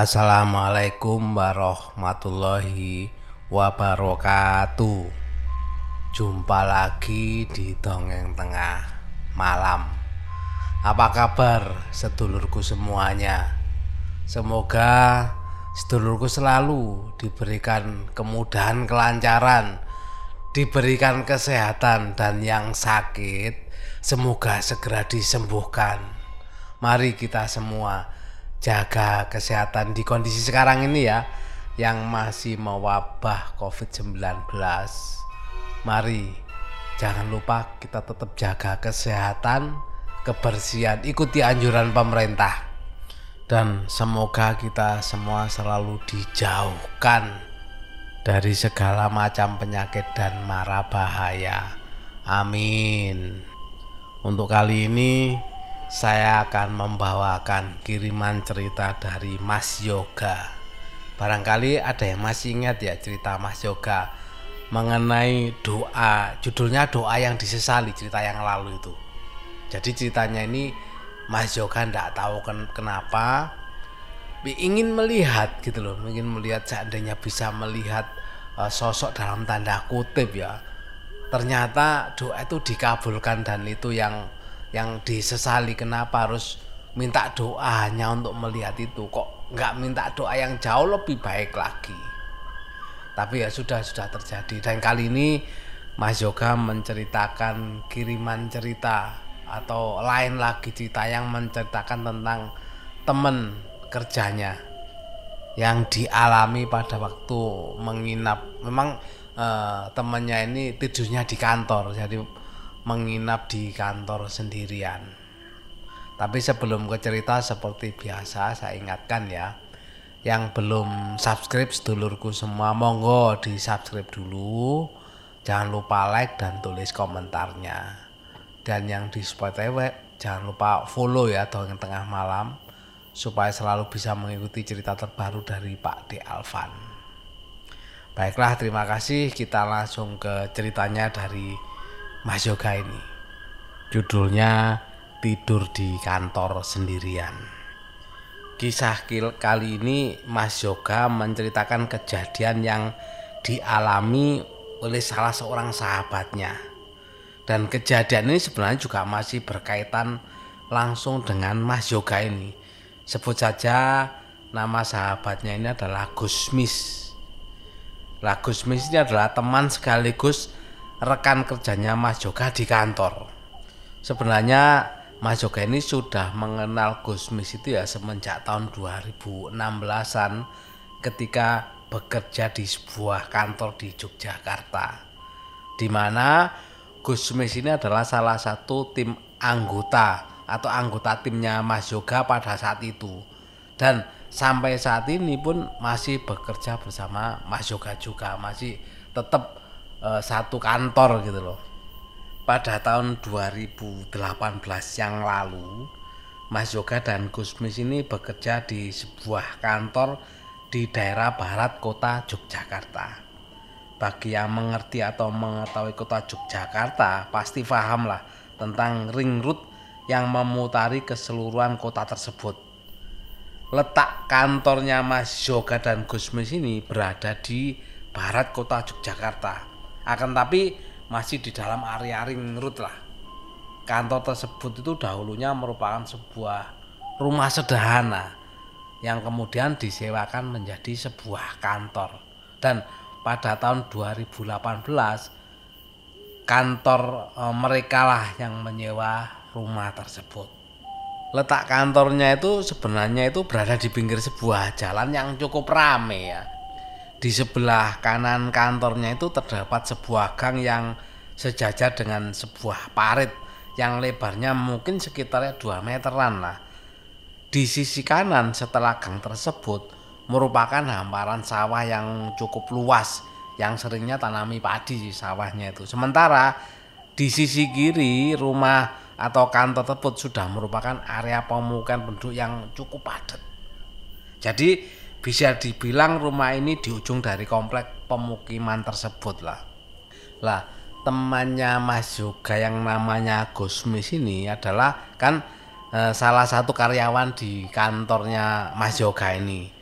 Assalamualaikum warahmatullahi wabarakatuh. Jumpa lagi di Dongeng Tengah Malam. Apa kabar sedulurku semuanya? Semoga sedulurku selalu diberikan kemudahan kelancaran Diberikan kesehatan dan yang sakit Semoga segera disembuhkan. Mari kita semua jaga kesehatan di kondisi sekarang ini ya yang masih mewabah COVID-19. Mari jangan lupa kita tetap jaga kesehatan, kebersihan, ikuti anjuran pemerintah. Dan semoga kita semua selalu dijauhkan dari segala macam penyakit dan mara bahaya. Amin. Untuk kali ini saya akan membawakan kiriman cerita dari Mas Yoga. Barangkali ada yang masih ingat ya cerita Mas Yoga mengenai doa, judulnya doa yang disesali cerita yang lalu itu. Jadi ceritanya ini Mas Yoga tidak tahu ken kenapa ingin melihat gitu loh, ingin melihat seandainya bisa melihat uh, sosok dalam tanda kutip ya. Ternyata doa itu dikabulkan dan itu yang yang disesali kenapa harus minta doanya untuk melihat itu? Kok nggak minta doa yang jauh lebih baik lagi? Tapi ya sudah sudah terjadi. Dan kali ini Mas Yoga menceritakan kiriman cerita atau lain lagi cerita yang menceritakan tentang teman kerjanya yang dialami pada waktu menginap. Memang eh, temannya ini tidurnya di kantor jadi menginap di kantor sendirian. Tapi sebelum ke cerita seperti biasa saya ingatkan ya, yang belum subscribe sedulurku semua monggo di subscribe dulu. Jangan lupa like dan tulis komentarnya. Dan yang di Spotify jangan lupa follow ya dongeng tengah malam supaya selalu bisa mengikuti cerita terbaru dari Pak D Alvan. Baiklah, terima kasih. Kita langsung ke ceritanya dari Mas Yoga ini. Judulnya Tidur di Kantor Sendirian. Kisah kali ini Mas Yoga menceritakan kejadian yang dialami oleh salah seorang sahabatnya. Dan kejadian ini sebenarnya juga masih berkaitan langsung dengan Mas Yoga ini. Sebut saja nama sahabatnya ini adalah Gusmis. Lah Gusmis ini adalah teman sekaligus rekan kerjanya Mas Yoga di kantor. Sebenarnya Mas Yoga ini sudah mengenal Gusmis itu ya semenjak tahun 2016-an ketika bekerja di sebuah kantor di Yogyakarta. Di mana Gusmis ini adalah salah satu tim anggota atau anggota timnya Mas Yoga pada saat itu. Dan sampai saat ini pun masih bekerja bersama Mas Yoga juga, masih tetap uh, satu kantor gitu loh. Pada tahun 2018 yang lalu, Mas Yoga dan Gusmis ini bekerja di sebuah kantor di daerah barat kota Yogyakarta. Bagi yang mengerti atau mengetahui kota Yogyakarta, pasti paham lah tentang ring road yang memutari keseluruhan kota tersebut. Letak kantornya Mas Yoga dan Gusmis ini berada di barat kota Yogyakarta akan tapi masih di dalam area ring road lah. Kantor tersebut itu dahulunya merupakan sebuah rumah sederhana yang kemudian disewakan menjadi sebuah kantor. Dan pada tahun 2018 kantor e, mereka lah yang menyewa rumah tersebut. Letak kantornya itu sebenarnya itu berada di pinggir sebuah jalan yang cukup rame ya di sebelah kanan kantornya itu terdapat sebuah gang yang sejajar dengan sebuah parit yang lebarnya mungkin sekitar 2 meteran lah. Di sisi kanan setelah gang tersebut merupakan hamparan sawah yang cukup luas yang seringnya tanami padi sawahnya itu. Sementara di sisi kiri rumah atau kantor tersebut sudah merupakan area pemukiman penduduk yang cukup padat. Jadi bisa dibilang rumah ini di ujung dari komplek pemukiman tersebut lah. Lah, temannya Mas Yoga yang namanya Gusmis ini adalah kan e, salah satu karyawan di kantornya Mas Yoga ini.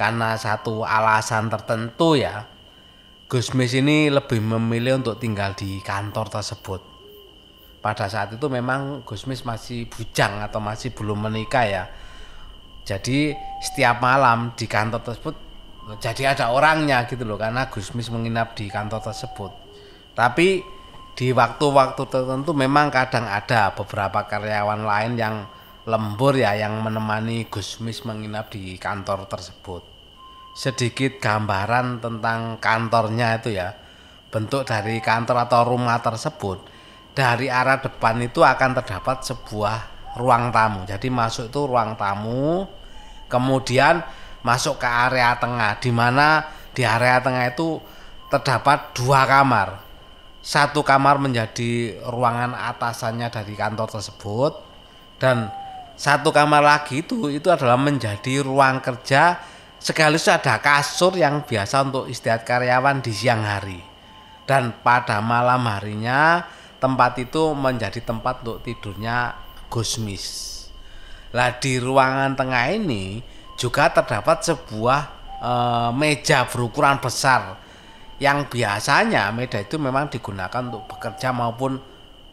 karena satu alasan tertentu ya Gusmis ini lebih memilih untuk tinggal di kantor tersebut pada saat itu memang Gusmis masih bujang atau masih belum menikah ya jadi setiap malam di kantor tersebut jadi ada orangnya gitu loh karena Gusmis menginap di kantor tersebut tapi di waktu-waktu tertentu memang kadang ada beberapa karyawan lain yang lembur ya yang menemani Gusmis menginap di kantor tersebut. Sedikit gambaran tentang kantornya itu ya. Bentuk dari kantor atau rumah tersebut dari arah depan itu akan terdapat sebuah ruang tamu. Jadi masuk itu ruang tamu, kemudian masuk ke area tengah di mana di area tengah itu terdapat dua kamar. Satu kamar menjadi ruangan atasannya dari kantor tersebut dan satu kamar lagi itu itu adalah menjadi ruang kerja sekaligus ada kasur yang biasa untuk istirahat karyawan di siang hari dan pada malam harinya tempat itu menjadi tempat untuk tidurnya Gusmis. Lah di ruangan tengah ini juga terdapat sebuah e, meja berukuran besar yang biasanya meja itu memang digunakan untuk bekerja maupun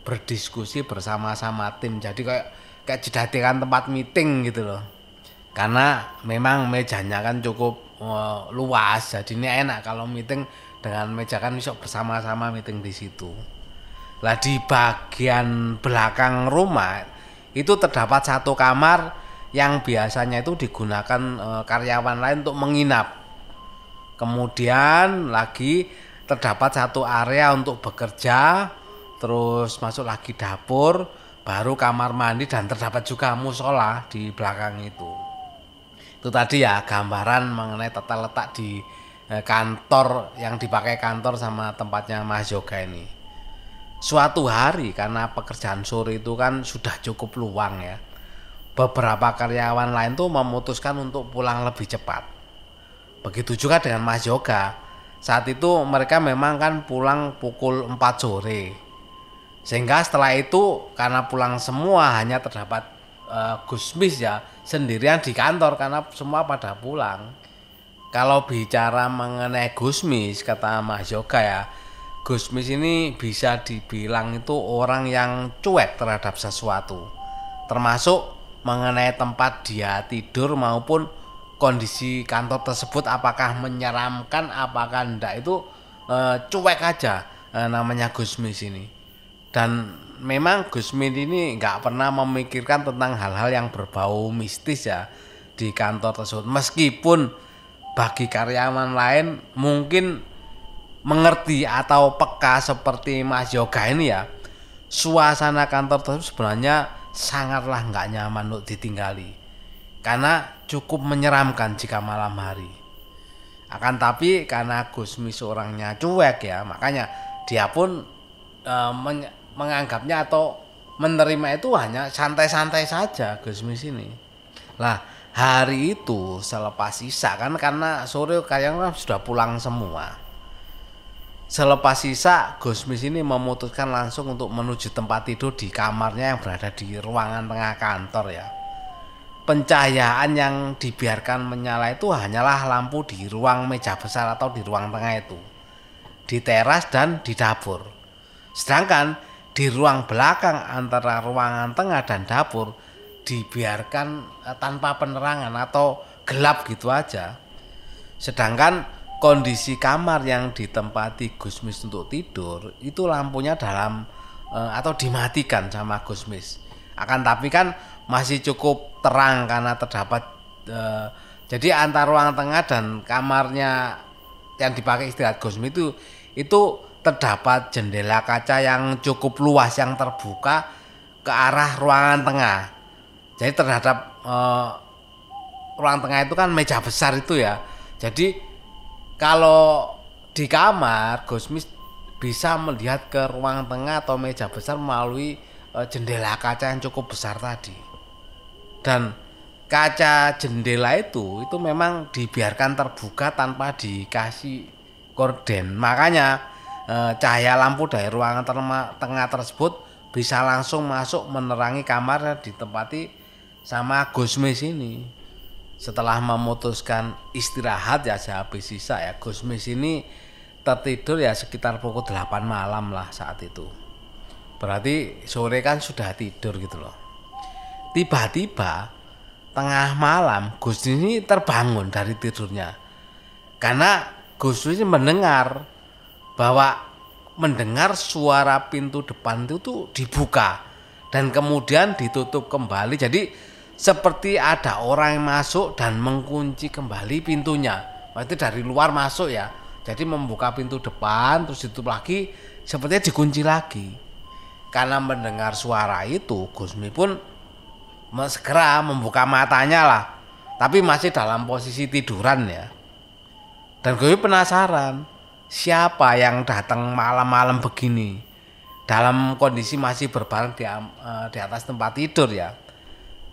berdiskusi bersama-sama tim. Jadi kayak kayak dijadikan tempat meeting gitu loh karena memang mejanya kan cukup uh, luas jadi ini enak kalau meeting dengan meja kan bisa bersama-sama meeting di situ lah di bagian belakang rumah itu terdapat satu kamar yang biasanya itu digunakan uh, karyawan lain untuk menginap kemudian lagi terdapat satu area untuk bekerja terus masuk lagi dapur baru kamar mandi dan terdapat juga musola di belakang itu. Itu tadi ya gambaran mengenai tata letak di eh, kantor yang dipakai kantor sama tempatnya Mas Yoga ini. Suatu hari karena pekerjaan sore itu kan sudah cukup luang ya. Beberapa karyawan lain tuh memutuskan untuk pulang lebih cepat. Begitu juga dengan Mas Yoga. Saat itu mereka memang kan pulang pukul 4 sore sehingga setelah itu karena pulang semua hanya terdapat uh, Gusmis ya sendirian di kantor karena semua pada pulang. Kalau bicara mengenai Gusmis kata Mas Yoga ya, Gusmis ini bisa dibilang itu orang yang cuek terhadap sesuatu. Termasuk mengenai tempat dia tidur maupun kondisi kantor tersebut apakah menyeramkan apakah enggak itu uh, cuek aja uh, namanya Gusmis ini dan memang Gusmin ini nggak pernah memikirkan tentang hal-hal yang berbau mistis ya di kantor tersebut meskipun bagi karyawan lain mungkin mengerti atau peka seperti Mas Yoga ini ya suasana kantor tersebut sebenarnya sangatlah nggak nyaman untuk ditinggali karena cukup menyeramkan jika malam hari akan tapi karena Gusmi seorangnya cuek ya makanya dia pun e, menganggapnya atau menerima itu hanya santai-santai saja Gusmis ini. Lah hari itu selepas sisa kan karena sore kayaknya sudah pulang semua. Selepas sisa Gusmis ini memutuskan langsung untuk menuju tempat tidur di kamarnya yang berada di ruangan tengah kantor ya. Pencahayaan yang dibiarkan menyala itu hanyalah lampu di ruang meja besar atau di ruang tengah itu. Di teras dan di dapur. Sedangkan di ruang belakang antara ruangan tengah dan dapur dibiarkan eh, tanpa penerangan atau gelap gitu aja. Sedangkan kondisi kamar yang ditempati Gusmis untuk tidur itu lampunya dalam eh, atau dimatikan sama Gusmis. Akan tapi kan masih cukup terang karena terdapat eh, jadi antara ruang tengah dan kamarnya yang dipakai istirahat Gusmis itu itu terdapat jendela kaca yang cukup luas yang terbuka ke arah ruangan tengah. Jadi terhadap eh, ruang tengah itu kan meja besar itu ya. Jadi kalau di kamar Gusmis bisa melihat ke ruang tengah atau meja besar melalui eh, jendela kaca yang cukup besar tadi. Dan kaca jendela itu itu memang dibiarkan terbuka tanpa dikasih korden. Makanya eh, cahaya lampu dari ruangan tengah tersebut bisa langsung masuk menerangi kamar ditempati sama Gusmis ini. Setelah memutuskan istirahat ya sehabis sisa ya. Gusmis ini tertidur ya sekitar pukul 8 malam lah saat itu. Berarti sore kan sudah tidur gitu loh. Tiba-tiba tengah malam Gus ini terbangun dari tidurnya. Karena Gus ini mendengar bahwa mendengar suara pintu depan itu tuh dibuka dan kemudian ditutup kembali. Jadi seperti ada orang yang masuk dan mengunci kembali pintunya. Berarti dari luar masuk ya. Jadi membuka pintu depan terus ditutup lagi sepertinya dikunci lagi. Karena mendengar suara itu Gusmi pun segera membuka matanya lah. Tapi masih dalam posisi tiduran ya. Dan gue penasaran siapa yang datang malam-malam begini dalam kondisi masih berbareng di, uh, di atas tempat tidur ya.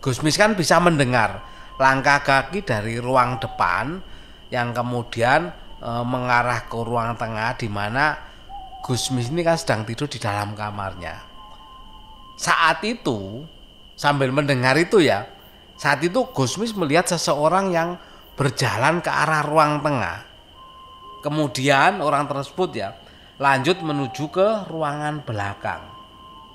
Gusmis kan bisa mendengar langkah kaki dari ruang depan yang kemudian uh, mengarah ke ruang tengah di mana Gusmis ini kan sedang tidur di dalam kamarnya. Saat itu sambil mendengar itu ya, saat itu Gusmis melihat seseorang yang berjalan ke arah ruang tengah Kemudian orang tersebut ya lanjut menuju ke ruangan belakang.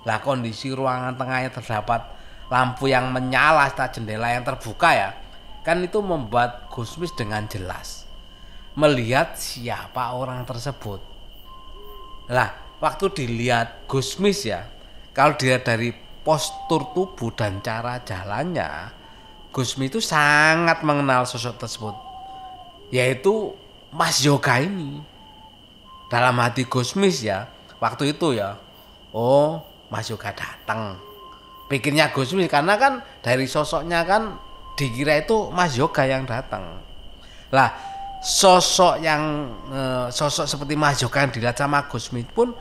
Lah kondisi ruangan tengahnya terdapat lampu yang menyala serta jendela yang terbuka ya. Kan itu membuat Gusmis dengan jelas melihat siapa orang tersebut. Lah, waktu dilihat Gusmis ya, kalau dia dari postur tubuh dan cara jalannya, Gusmis itu sangat mengenal sosok tersebut. Yaitu Mas Yoga ini dalam hati Gusmis ya waktu itu ya oh Mas Yoga datang pikirnya Gusmis karena kan dari sosoknya kan dikira itu Mas Yoga yang datang lah sosok yang eh, sosok seperti Mas Yoga yang dilihat sama Gusmis pun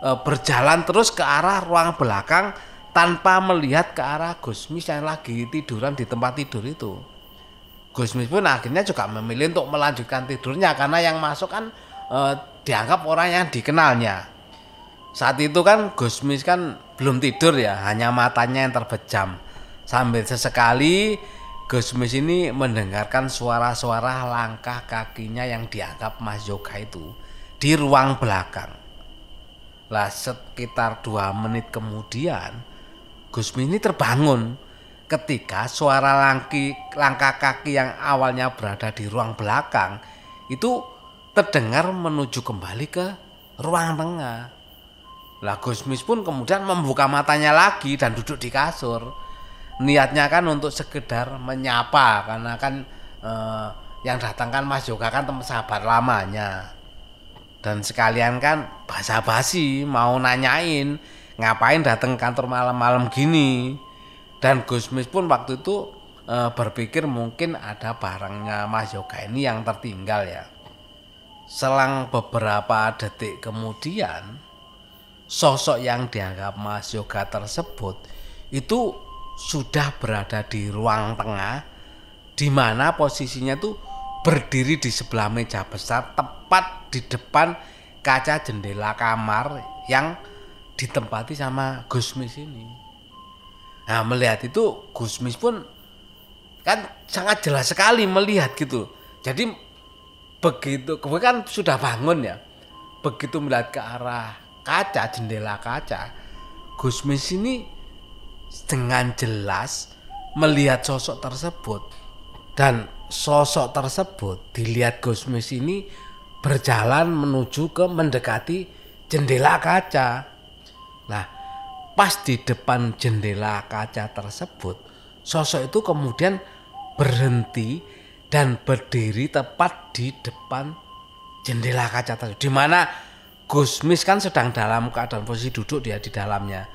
eh, berjalan terus ke arah ruang belakang tanpa melihat ke arah Gusmis yang lagi tiduran di tempat tidur itu Gusmis pun akhirnya juga memilih untuk melanjutkan tidurnya karena yang masuk kan e, dianggap orang yang dikenalnya. Saat itu kan Gusmis kan belum tidur ya, hanya matanya yang terbejam. Sambil sesekali Gusmis ini mendengarkan suara-suara langkah kakinya yang dianggap Mas Yoga itu di ruang belakang. Lah sekitar dua menit kemudian Gusmis ini terbangun ketika suara langki, langkah kaki yang awalnya berada di ruang belakang itu terdengar menuju kembali ke ruang tengah. Lah Gusmis pun kemudian membuka matanya lagi dan duduk di kasur. Niatnya kan untuk sekedar menyapa karena kan eh, yang datang kan Mas Yoga kan teman sahabat lamanya. Dan sekalian kan basa-basi mau nanyain ngapain datang kantor malam-malam gini dan Gusmis pun waktu itu e, berpikir mungkin ada barangnya Mas Yoga ini yang tertinggal ya. Selang beberapa detik kemudian, sosok yang dianggap Mas Yoga tersebut itu sudah berada di ruang tengah di mana posisinya tuh berdiri di sebelah meja besar tepat di depan kaca jendela kamar yang ditempati sama Gusmis ini. Nah melihat itu Gusmis pun kan sangat jelas sekali melihat gitu. Jadi begitu, gue kan sudah bangun ya. Begitu melihat ke arah kaca, jendela kaca, Gusmis ini dengan jelas melihat sosok tersebut dan sosok tersebut dilihat Gusmis ini berjalan menuju ke mendekati jendela kaca. Nah, pas di depan jendela kaca tersebut, sosok itu kemudian berhenti dan berdiri tepat di depan jendela kaca tersebut. Di mana Gusmis kan sedang dalam keadaan posisi duduk dia di dalamnya.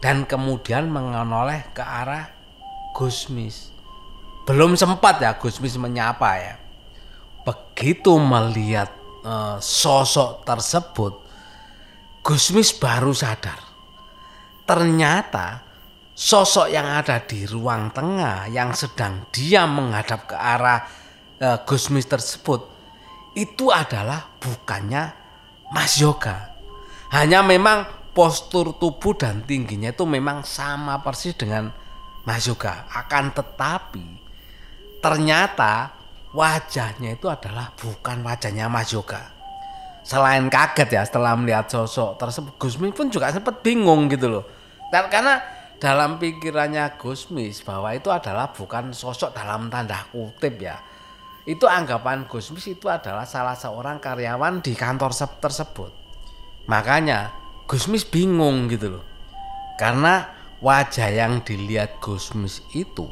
Dan kemudian menoleh ke arah Gusmis. Belum sempat ya Gusmis menyapa ya. Begitu melihat uh, sosok tersebut, Gusmis baru sadar ternyata sosok yang ada di ruang tengah yang sedang dia menghadap ke arah e, Gusmis tersebut itu adalah bukannya Mas Yoga. Hanya memang postur tubuh dan tingginya itu memang sama persis dengan Mas Yoga. Akan tetapi ternyata wajahnya itu adalah bukan wajahnya Mas Yoga. Selain kaget ya setelah melihat sosok tersebut, Gusmis pun juga sempat bingung gitu loh. Dan karena dalam pikirannya Gusmis bahwa itu adalah bukan sosok dalam tanda kutip ya. Itu anggapan Gusmis itu adalah salah seorang karyawan di kantor tersebut. Makanya Gusmis bingung gitu loh. Karena wajah yang dilihat Gusmis itu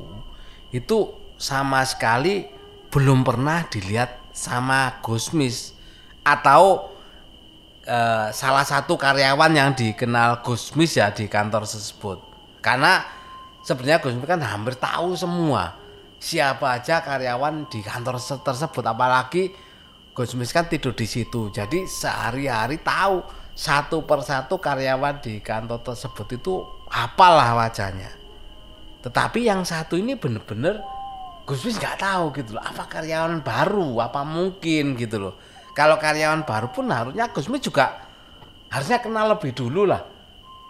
itu sama sekali belum pernah dilihat sama Gusmis atau eh, salah satu karyawan yang dikenal Gusmis ya di kantor tersebut. Karena sebenarnya Gusmis kan hampir tahu semua siapa aja karyawan di kantor tersebut apalagi Gusmis kan tidur di situ. Jadi sehari-hari tahu satu persatu karyawan di kantor tersebut itu apalah wajahnya. Tetapi yang satu ini bener-bener Gus Mis nggak tahu gitu loh apa karyawan baru apa mungkin gitu loh kalau karyawan baru pun harusnya Gus Mis juga harusnya kenal lebih dulu lah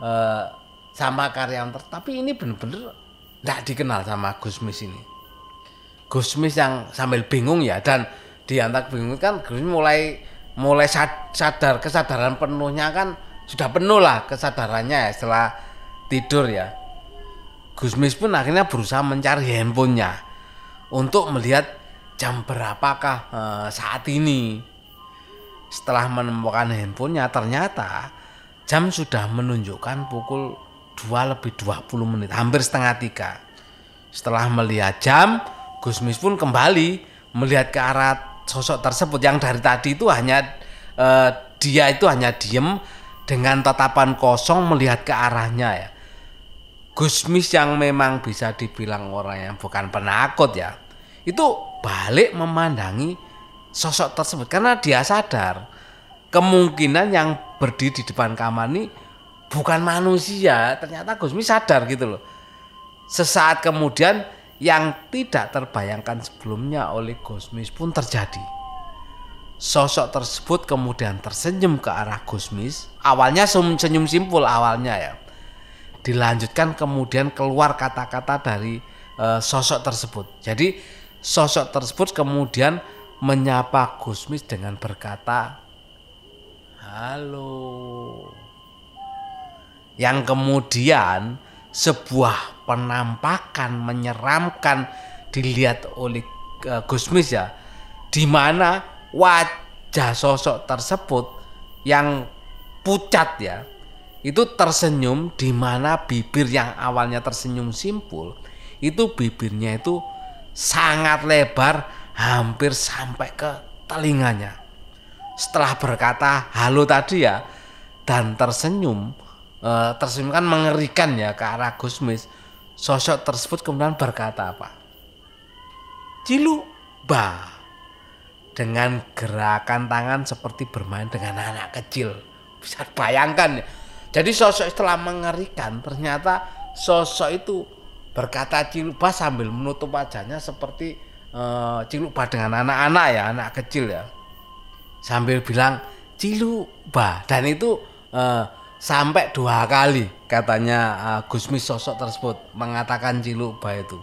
eh, sama karyawan tapi ini bener-bener nggak dikenal sama Gus Mis ini Gus Mis yang sambil bingung ya dan di antara bingung kan Gus Mis mulai mulai sadar kesadaran penuhnya kan sudah penuh lah kesadarannya ya setelah tidur ya Gusmis pun akhirnya berusaha mencari handphonenya untuk melihat jam berapakah uh, saat ini. Setelah menemukan handphonenya ternyata jam sudah menunjukkan pukul 2 lebih 20 menit, hampir setengah tiga. Setelah melihat jam, Gusmis pun kembali melihat ke arah sosok tersebut yang dari tadi itu hanya uh, dia itu hanya diem dengan tatapan kosong melihat ke arahnya ya. Gusmis yang memang bisa dibilang orang yang bukan penakut ya itu balik memandangi sosok tersebut karena dia sadar kemungkinan yang berdiri di depan kamar ini bukan manusia ternyata Gusmi sadar gitu loh sesaat kemudian yang tidak terbayangkan sebelumnya oleh Gusmis pun terjadi. Sosok tersebut kemudian tersenyum ke arah Gusmis awalnya senyum simpul awalnya ya. Dilanjutkan kemudian keluar kata-kata dari uh, sosok tersebut. Jadi Sosok tersebut kemudian menyapa Gusmis dengan berkata, "Halo." Yang kemudian sebuah penampakan menyeramkan dilihat oleh uh, Gusmis ya, di mana wajah sosok tersebut yang pucat ya, itu tersenyum di mana bibir yang awalnya tersenyum simpul itu bibirnya itu sangat lebar hampir sampai ke telinganya. Setelah berkata halo tadi ya dan tersenyum, tersenyum kan mengerikan ya ke arah Gusmis. Sosok tersebut kemudian berkata apa? Cilu ba dengan gerakan tangan seperti bermain dengan anak kecil. Bisa bayangkan ya. Jadi sosok setelah mengerikan ternyata sosok itu berkata Ciluba sambil menutup wajahnya seperti uh, Ciluba dengan anak-anak ya, anak kecil ya. Sambil bilang Ciluba dan itu uh, sampai dua kali katanya uh, Gusmis sosok tersebut mengatakan Ciluba itu.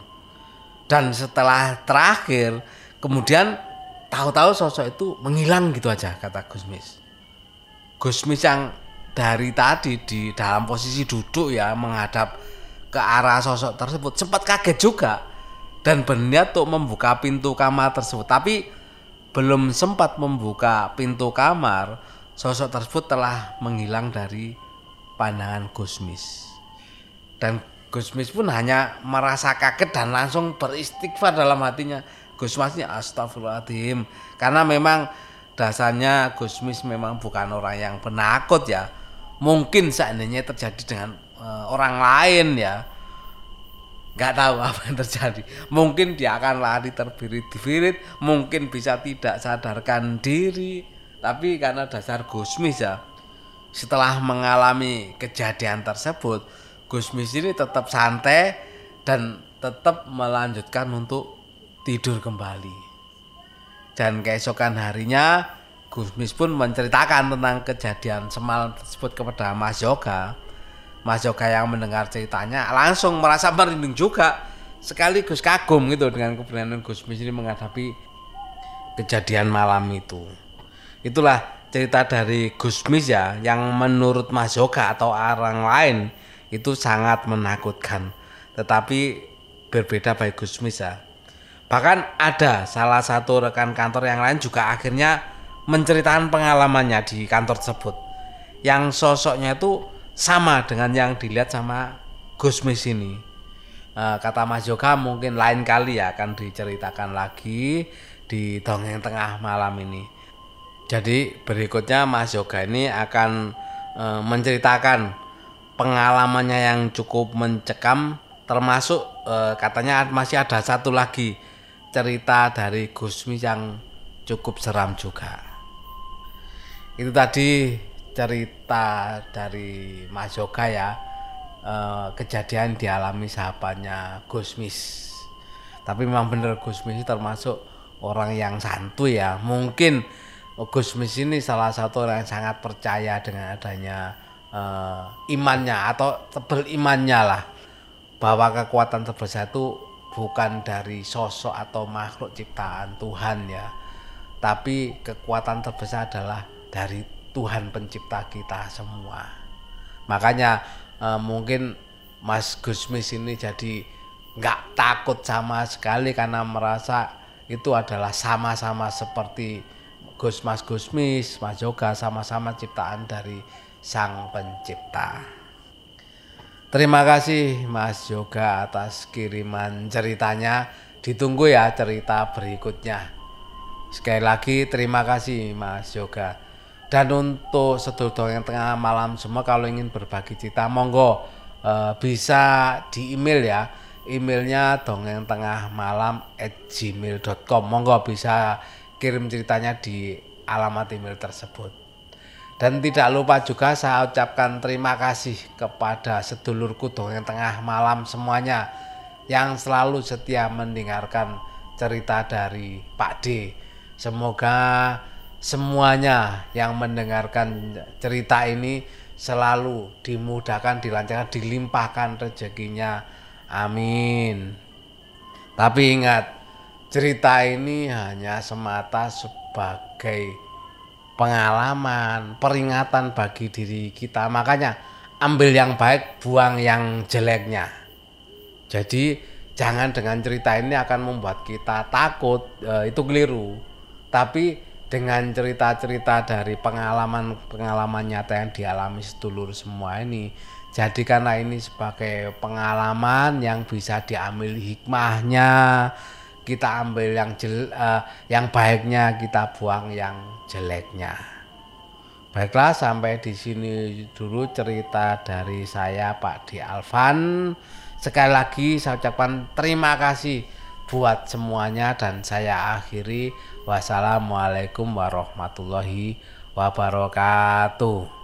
Dan setelah terakhir kemudian tahu-tahu sosok itu menghilang gitu aja kata Gusmis. Gusmis yang dari tadi di dalam posisi duduk ya menghadap ke arah sosok tersebut sempat kaget juga dan berniat untuk membuka pintu kamar tersebut tapi belum sempat membuka pintu kamar sosok tersebut telah menghilang dari pandangan Gusmis dan Gusmis pun hanya merasa kaget dan langsung beristighfar dalam hatinya. Gusmisnya astagfirullahaladzim. Karena memang dasarnya Gusmis memang bukan orang yang penakut ya. Mungkin seandainya terjadi dengan uh, orang lain ya. Nggak tahu apa yang terjadi. Mungkin dia akan lari terbirit-birit. Mungkin bisa tidak sadarkan diri. Tapi karena dasar Gusmis ya setelah mengalami kejadian tersebut Gusmis ini tetap santai dan tetap melanjutkan untuk tidur kembali dan keesokan harinya Gusmis pun menceritakan tentang kejadian semalam tersebut kepada Mas Yoga Mas Yoga yang mendengar ceritanya langsung merasa merinding juga sekaligus kagum gitu dengan keberanian Gusmis ini menghadapi kejadian malam itu. Itulah cerita dari Gusmis ya yang menurut Mas Yoga atau orang lain itu sangat menakutkan. Tetapi berbeda baik Gusmis ya. Bahkan ada salah satu rekan kantor yang lain juga akhirnya menceritakan pengalamannya di kantor tersebut. Yang sosoknya itu sama dengan yang dilihat sama Gusmis ini. Uh, kata Mas Yoga mungkin lain kali ya akan diceritakan lagi di dongeng tengah malam ini. Jadi berikutnya Mas Yoga ini akan uh, menceritakan pengalamannya yang cukup mencekam termasuk uh, katanya masih ada satu lagi cerita dari Gusmi yang cukup seram juga. Itu tadi cerita dari Mas Yoga ya eh, kejadian dialami sahabatnya Gusmis. Tapi memang benar Gusmis termasuk orang yang santuy ya. Mungkin Gusmis ini salah satu orang yang sangat percaya dengan adanya eh, imannya atau tebel imannya lah. Bahwa kekuatan terbesar itu bukan dari sosok atau makhluk ciptaan Tuhan ya. Tapi kekuatan terbesar adalah dari Tuhan pencipta kita semua. Makanya eh, mungkin Mas Gusmis ini jadi nggak takut sama sekali karena merasa itu adalah sama-sama seperti Gus Mas Gusmis, Mas Yoga sama-sama ciptaan dari Sang Pencipta. Terima kasih Mas Yoga atas kiriman ceritanya. Ditunggu ya cerita berikutnya. Sekali lagi terima kasih Mas Yoga. Dan untuk sedulur yang tengah malam semua kalau ingin berbagi cerita monggo eh, bisa di email ya. Emailnya dongeng tengah malam at gmail.com Monggo bisa kirim ceritanya di alamat email tersebut. Dan tidak lupa juga saya ucapkan terima kasih kepada sedulurku dongeng tengah malam semuanya yang selalu setia mendengarkan cerita dari Pak D. Semoga semuanya yang mendengarkan cerita ini selalu dimudahkan, dilancarkan, dilimpahkan rezekinya. Amin. Tapi ingat, cerita ini hanya semata sebagai pengalaman, peringatan bagi diri kita. Makanya ambil yang baik, buang yang jeleknya. Jadi jangan dengan cerita ini akan membuat kita takut, e, itu keliru. Tapi dengan cerita-cerita dari pengalaman-pengalaman nyata yang dialami sedulur semua ini, jadikanlah ini sebagai pengalaman yang bisa diambil hikmahnya, kita ambil yang jel, uh, yang baiknya kita buang yang jeleknya. Baiklah sampai di sini dulu cerita dari saya Pak Di Alvan. Sekali lagi saya ucapkan terima kasih buat semuanya dan saya akhiri wassalamualaikum warahmatullahi wabarakatuh.